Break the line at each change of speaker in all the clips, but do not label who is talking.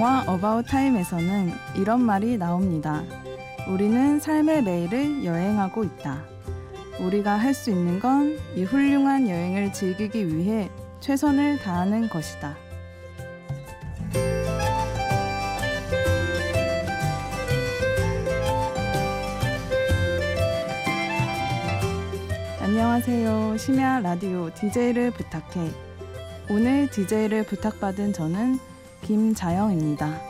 영화 어바웃 타임에서는 이런 말이 나옵니다. 우리는 삶의 매일을 여행하고 있다. 우리가 할 수 있는 건 이 훌륭한 여행을 즐기기 위해 최선을 다하는 것이다. 안녕하세요. 심야 라디오 DJ를 부탁해. 오늘 DJ를 부탁받은 저는 김자영입니다.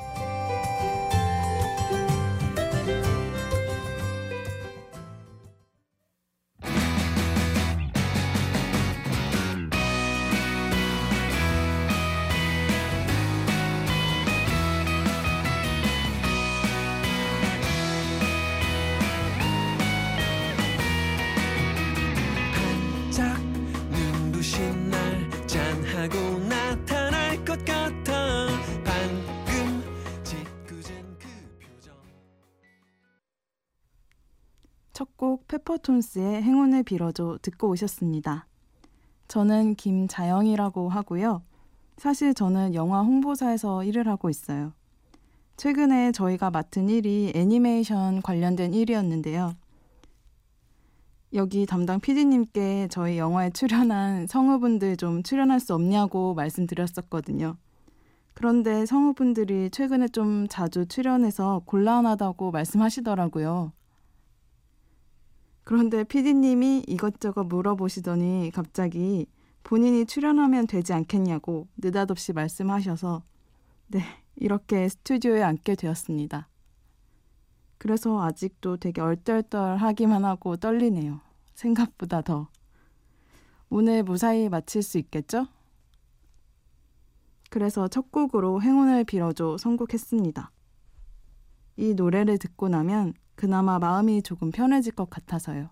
페퍼톤스의 행운을 빌어줘 듣고 오셨습니다. 저는 김자영이라고 하고요. 사실 저는 영화 홍보사에서 일을 하고 있어요. 최근에 저희가 맡은 일이 애니메이션 관련된 일이었는데요. 여기 담당 PD님께 저희 영화에 출연한 성우분들 좀 출연할 수 없냐고 말씀드렸었거든요. 그런데 성우분들이 최근에 좀 자주 출연해서 곤란하다고 말씀하시더라고요. 그런데 PD님이 이것저것 물어보시더니 갑자기 본인이 출연하면 되지 않겠냐고 느닷없이 말씀하셔서 네, 이렇게 스튜디오에 앉게 되었습니다. 그래서 아직도 되게 얼떨떨하기만 하고 떨리네요. 생각보다 더. 오늘 무사히 마칠 수 있겠죠? 그래서 첫 곡으로 행운을 빌어줘 선곡했습니다. 이 노래를 듣고 나면 그나마 마음이 조금 편해질 것 같아서요.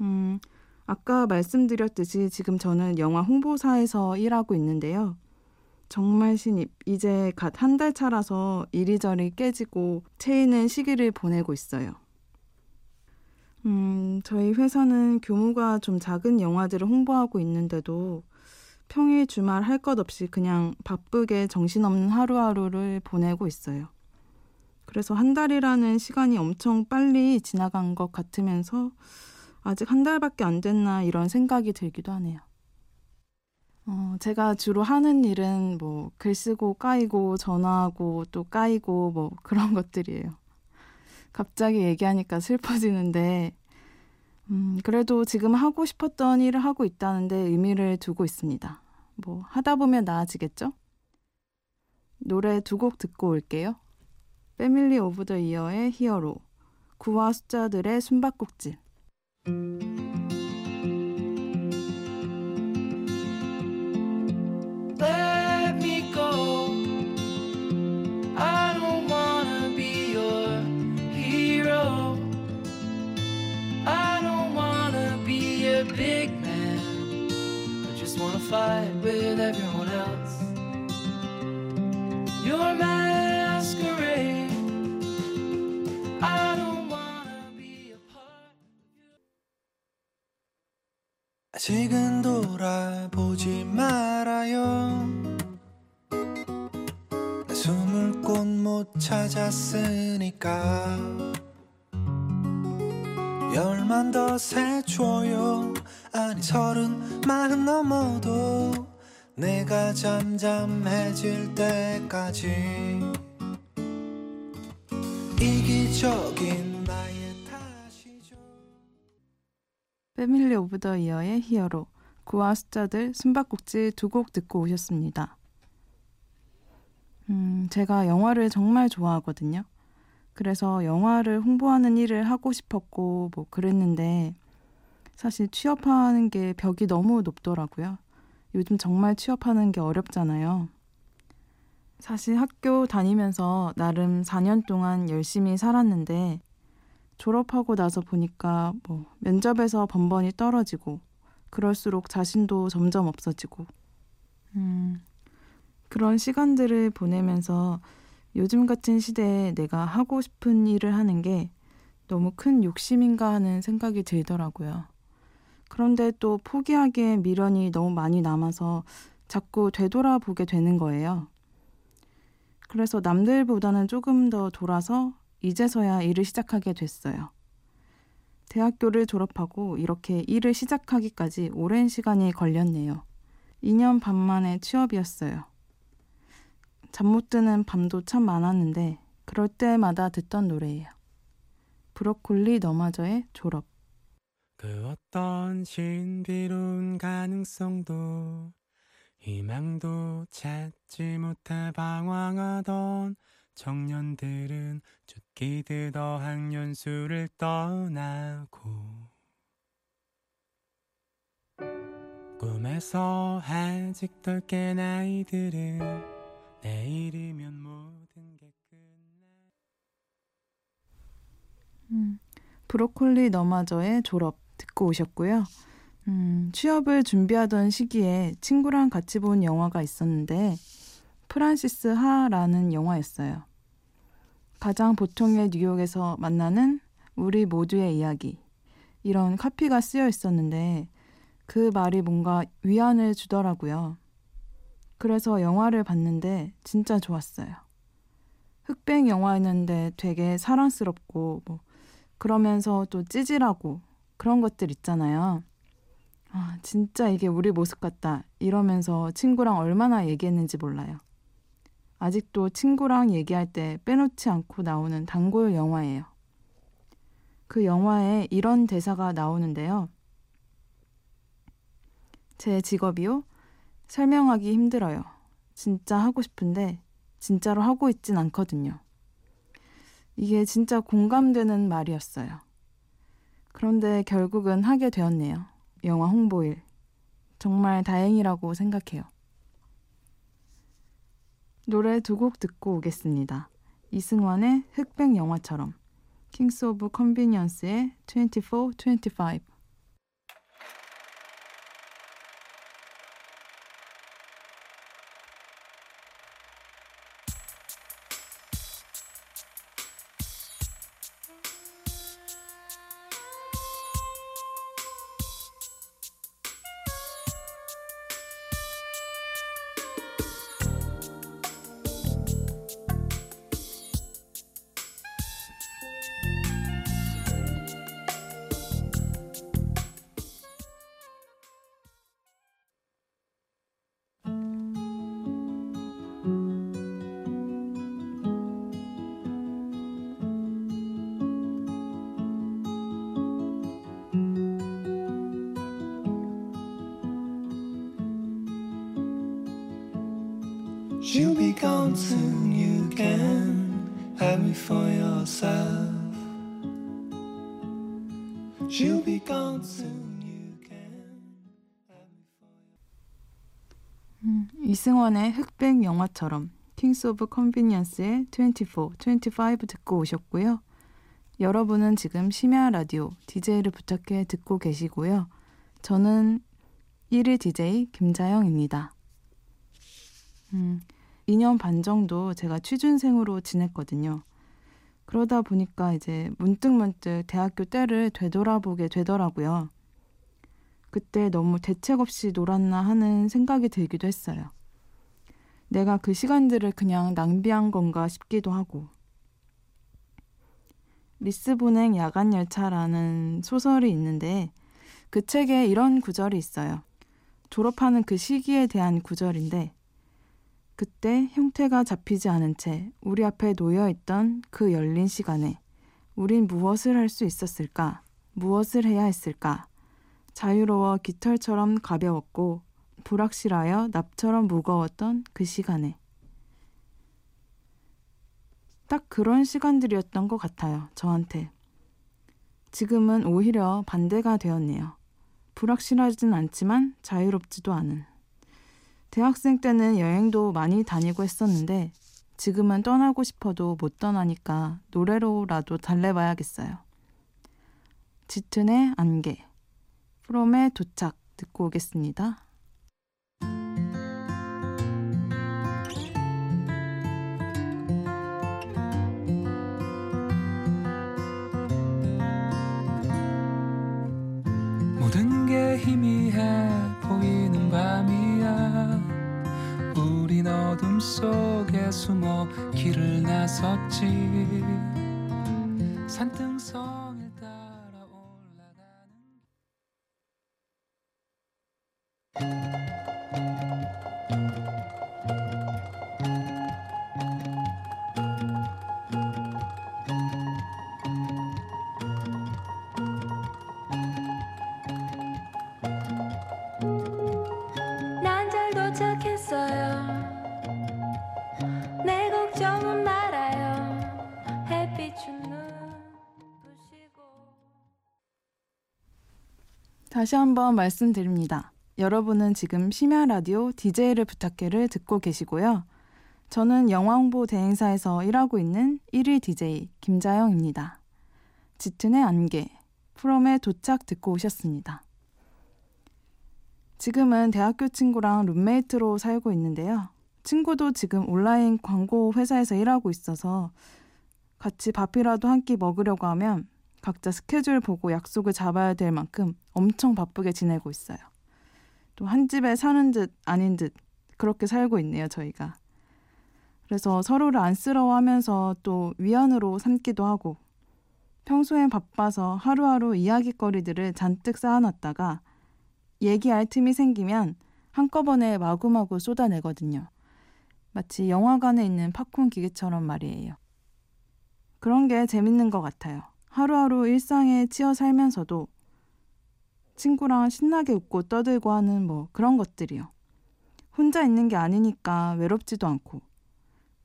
음, 아까 말씀드렸듯이 지금 저는 영화 홍보사에서 일하고 있는데요. 정말 신입. 이제 갓 한 달 차라서 이리저리 깨지고 채이는 시기를 보내고 있어요. 음, 저희 회사는 규모가 좀 작은 영화들을 홍보하고 있는데도 평일 주말 할 것 없이 그냥 바쁘게 정신없는 하루하루를 보내고 있어요. 그래서 한 달이라는 시간이 엄청 빨리 지나간 것 같으면서 아직 한 달밖에 안 됐나 이런 생각이 들기도 하네요. 어, 제가 주로 하는 일은 뭐 글 쓰고 까이고 전화하고 또 까이고 뭐 그런 것들이에요. 갑자기 얘기하니까 슬퍼지는데 음, 그래도 지금 하고 싶었던 일을 하고 있다는데 의미를 두고 있습니다. 뭐 하다 보면 나아지겠죠? 노래 두 곡 듣고 올게요. 패밀리 오브 더 이어의 히어로, 구와 숫자들의 숨바꼭질.
Me go. 아직은 돌아보지 말아요. 내 숨을 곳 못 찾았으니까. 열만 더 세줘요. 아니 서른 마흔 넘어도 내가 잠잠해질 때까지. 이기적인
Family of the Year의 Hero, 9와 숫자들 숨바꼭질 두 곡 듣고 오셨습니다. 음, 제가 영화를 정말 좋아하거든요. 그래서 영화를 홍보하는 일을 하고 싶었고 뭐 그랬는데 사실 취업하는 게 벽이 너무 높더라고요. 요즘 정말 취업하는 게 어렵잖아요. 사실 학교 다니면서 나름 4년 동안 열심히 살았는데 졸업하고 나서 보니까 뭐 면접에서 번번이 떨어지고 그럴수록 자신도 점점 없어지고 음, 그런 시간들을 보내면서 요즘 같은 시대에 내가 하고 싶은 일을 하는 게 너무 큰 욕심인가 하는 생각이 들더라고요. 그런데 또 포기하기에 미련이 너무 많이 남아서 자꾸 되돌아보게 되는 거예요. 그래서 남들보다는 조금 더 돌아서 이제서야 일을 시작하게 됐어요. 대학교를 졸업하고 이렇게 일을 시작하기까지 오랜 시간이 걸렸네요. 2년 반 만에 취업이었어요. 잠 못 드는 밤도 참 많았는데 그럴 때마다 듣던 노래예요. 브로콜리 너마저의 졸업.
그 어떤 신비로운 가능성도 희망도 찾지 못해 방황하던 청년들은 죽기듯 어학연수를 떠나고 꿈에서 아직도 깬 아이들은 내일이면 모든 게 끝나
음, 브로콜리 너마저의 졸업 듣고 오셨고요. 음, 취업을 준비하던 시기에 친구랑 같이 본 영화가 있었는데 프란시스 하라는 영화였어요. 가장 보통의 뉴욕에서 만나는 우리 모두의 이야기. 이런 카피가 쓰여 있었는데 그 말이 뭔가 위안을 주더라고요. 그래서 영화를 봤는데 진짜 좋았어요. 흑백 영화였는데 되게 사랑스럽고 뭐 그러면서 또 찌질하고 그런 것들 있잖아요. 아, 진짜 이게 우리 모습 같다. 이러면서 친구랑 얼마나 얘기했는지 몰라요. 아직도 친구랑 얘기할 때 빼놓지 않고 나오는 단골 영화예요. 그 영화에 이런 대사가 나오는데요. 제 직업이요? 설명하기 힘들어요. 진짜 하고 싶은데 진짜로 하고 있진 않거든요. 이게 진짜 공감되는 말이었어요. 그런데 결국은 하게 되었네요. 영화 홍보일. 정말 다행이라고 생각해요. 노래 두 곡 듣고 오겠습니다. 이승환의 흑백 영화처럼, Kings of Convenience의 24, 25.
Gone soon, you can have me for yourself. You'll be gone soon,
음, 이승원의 흑백 영화처럼 Kings of Convenience의 24, 25 듣고 오셨고요. 여러분은 지금 심야 라디오 DJ를 부탁해 듣고 계시고요. 저는 1일 DJ 김자영입니다. 음, 2년 반 정도 제가 취준생으로 지냈거든요. 그러다 보니까 이제 문득문득 대학교 때를 되돌아보게 되더라고요. 그때 너무 대책 없이 놀았나 하는 생각이 들기도 했어요. 내가 그 시간들을 그냥 낭비한 건가 싶기도 하고. 리스본행 야간 열차라는 소설이 있는데 그 책에 이런 구절이 있어요. 졸업하는 그 시기에 대한 구절인데 그때 형태가 잡히지 않은 채 우리 앞에 놓여 있던 그 열린 시간에 우린 무엇을 할 수 있었을까? 무엇을 해야 했을까? 자유로워 깃털처럼 가벼웠고 불확실하여 납처럼 무거웠던 그 시간에 딱 그런 시간들이었던 것 같아요. 저한테. 지금은 오히려 반대가 되었네요. 불확실하진 않지만 자유롭지도 않은. 대학생 때는 여행도 많이 다니고 했었는데 지금은 떠나고 싶어도 못 떠나니까 노래로라도 달래봐야겠어요. 짙은의 안개, 프롬의 도착 듣고 오겠습니다.
숨어 길을 나섰지. 산등성
다시 한번 말씀드립니다. 여러분은 지금 심야 라디오 DJ를 부탁해를 듣고 계시고요. 저는 영화 홍보 대행사에서 일하고 있는 1일 DJ 김자영입니다. 짙은의 안개, 프롬의 도착 듣고 오셨습니다. 지금은 대학교 친구랑 룸메이트로 살고 있는데요. 친구도 지금 온라인 광고 회사에서 일하고 있어서 같이 밥이라도 한 끼 먹으려고 하면 각자 스케줄 보고 약속을 잡아야 될 만큼 엄청 바쁘게 지내고 있어요. 또 한 집에 사는 듯 아닌 듯 그렇게 살고 있네요, 저희가. 그래서 서로를 안쓰러워하면서 또 위안으로 삼기도 하고 평소엔 바빠서 하루하루 이야기거리들을 잔뜩 쌓아놨다가 얘기할 틈이 생기면 한꺼번에 마구마구 쏟아내거든요. 마치 영화관에 있는 팝콘 기계처럼 말이에요. 그런 게 재밌는 것 같아요. 하루하루 일상에 치여 살면서도 친구랑 신나게 웃고 떠들고 하는 뭐 그런 것들이요. 혼자 있는 게 아니니까 외롭지도 않고.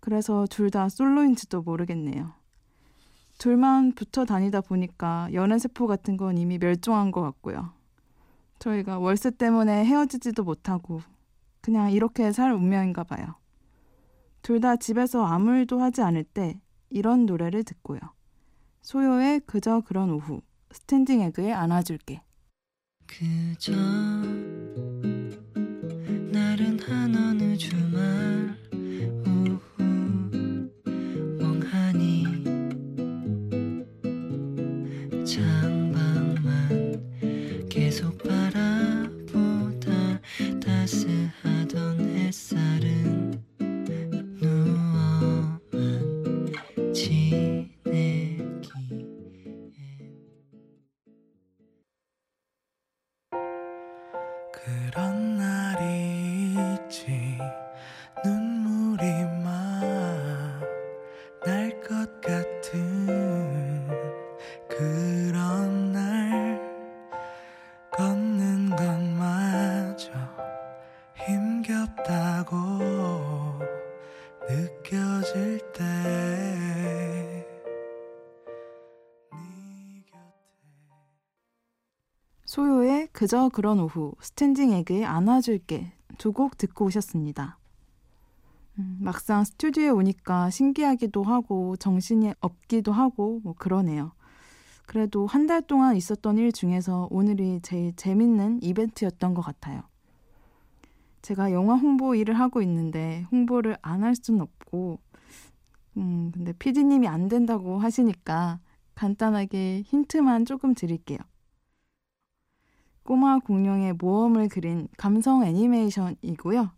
그래서 둘 다 솔로인지도 모르겠네요. 둘만 붙어 다니다 보니까 연애세포 같은 건 이미 멸종한 것 같고요. 저희가 월세 때문에 헤어지지도 못하고 그냥 이렇게 살 운명인가 봐요. 둘 다 집에서 아무 일도 하지 않을 때 이런 노래를 듣고요. 소요의 그저 그런 오후 스탠딩 에그에 안아줄게.
그저 나른 한 어느 주말
날이 있지 그저
그런 오후 스탠딩 에그에 안아줄게 두 곡 듣고 오셨습니다. 음, 막상 스튜디오에 오니까 신기하기도 하고 정신이 없기도 하고 뭐 그러네요. 그래도 한 달 동안 있었던 일 중에서 오늘이 제일 재밌는 이벤트였던 것 같아요. 제가 영화 홍보 일을 하고 있는데 홍보를 안 할 수는 없고 음, 근데 피디님이 안 된다고 하시니까 간단하게 힌트만 조금 드릴게요. 꼬마 공룡의 모험을 그린 감성 애니메이션이고요.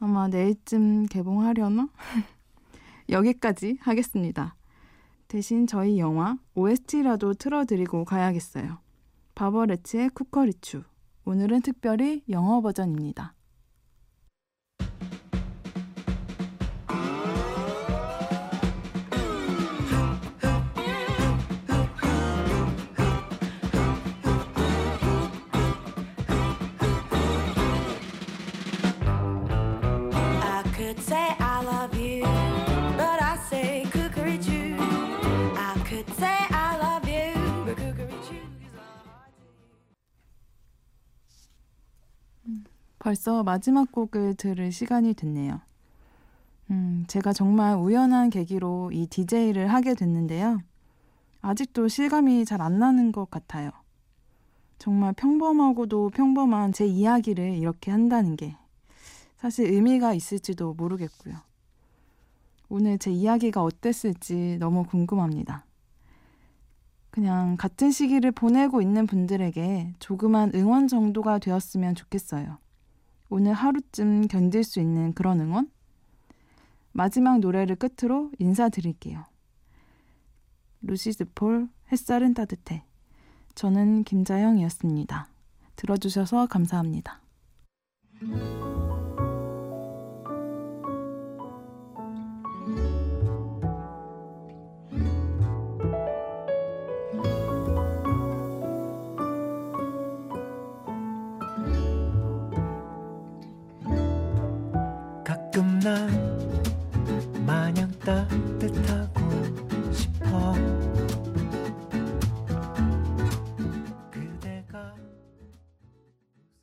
아마 내일쯤 개봉하려나? 여기까지 하겠습니다. 대신 저희 영화 OST라도 틀어드리고 가야겠어요. 바버레츠의 쿠커리추. 오늘은 특별히 영어 버전입니다.
Could say I love you, but I say cookery choo. I could say I love you, but cookery choo.
벌써 마지막 곡을 들을 시간이 됐네요. 음, 제가 정말 우연한 계기로 이 DJ를 하게 됐는데요. 아직도 실감이 잘 안 나는 것 같아요. 정말 평범하고도 평범한 제 이야기를 이렇게 한다는 게 사실 의미가 있을지도 모르겠고요. 오늘 제 이야기가 어땠을지 너무 궁금합니다. 그냥 같은 시기를 보내고 있는 분들에게 조그만 응원 정도가 되었으면 좋겠어요. 오늘 하루쯤 견딜 수 있는 그런 응원? 마지막 노래를 끝으로 인사드릴게요. 루시드 폴, 햇살은 따뜻해. 저는 김자영이었습니다. 들어주셔서 감사합니다.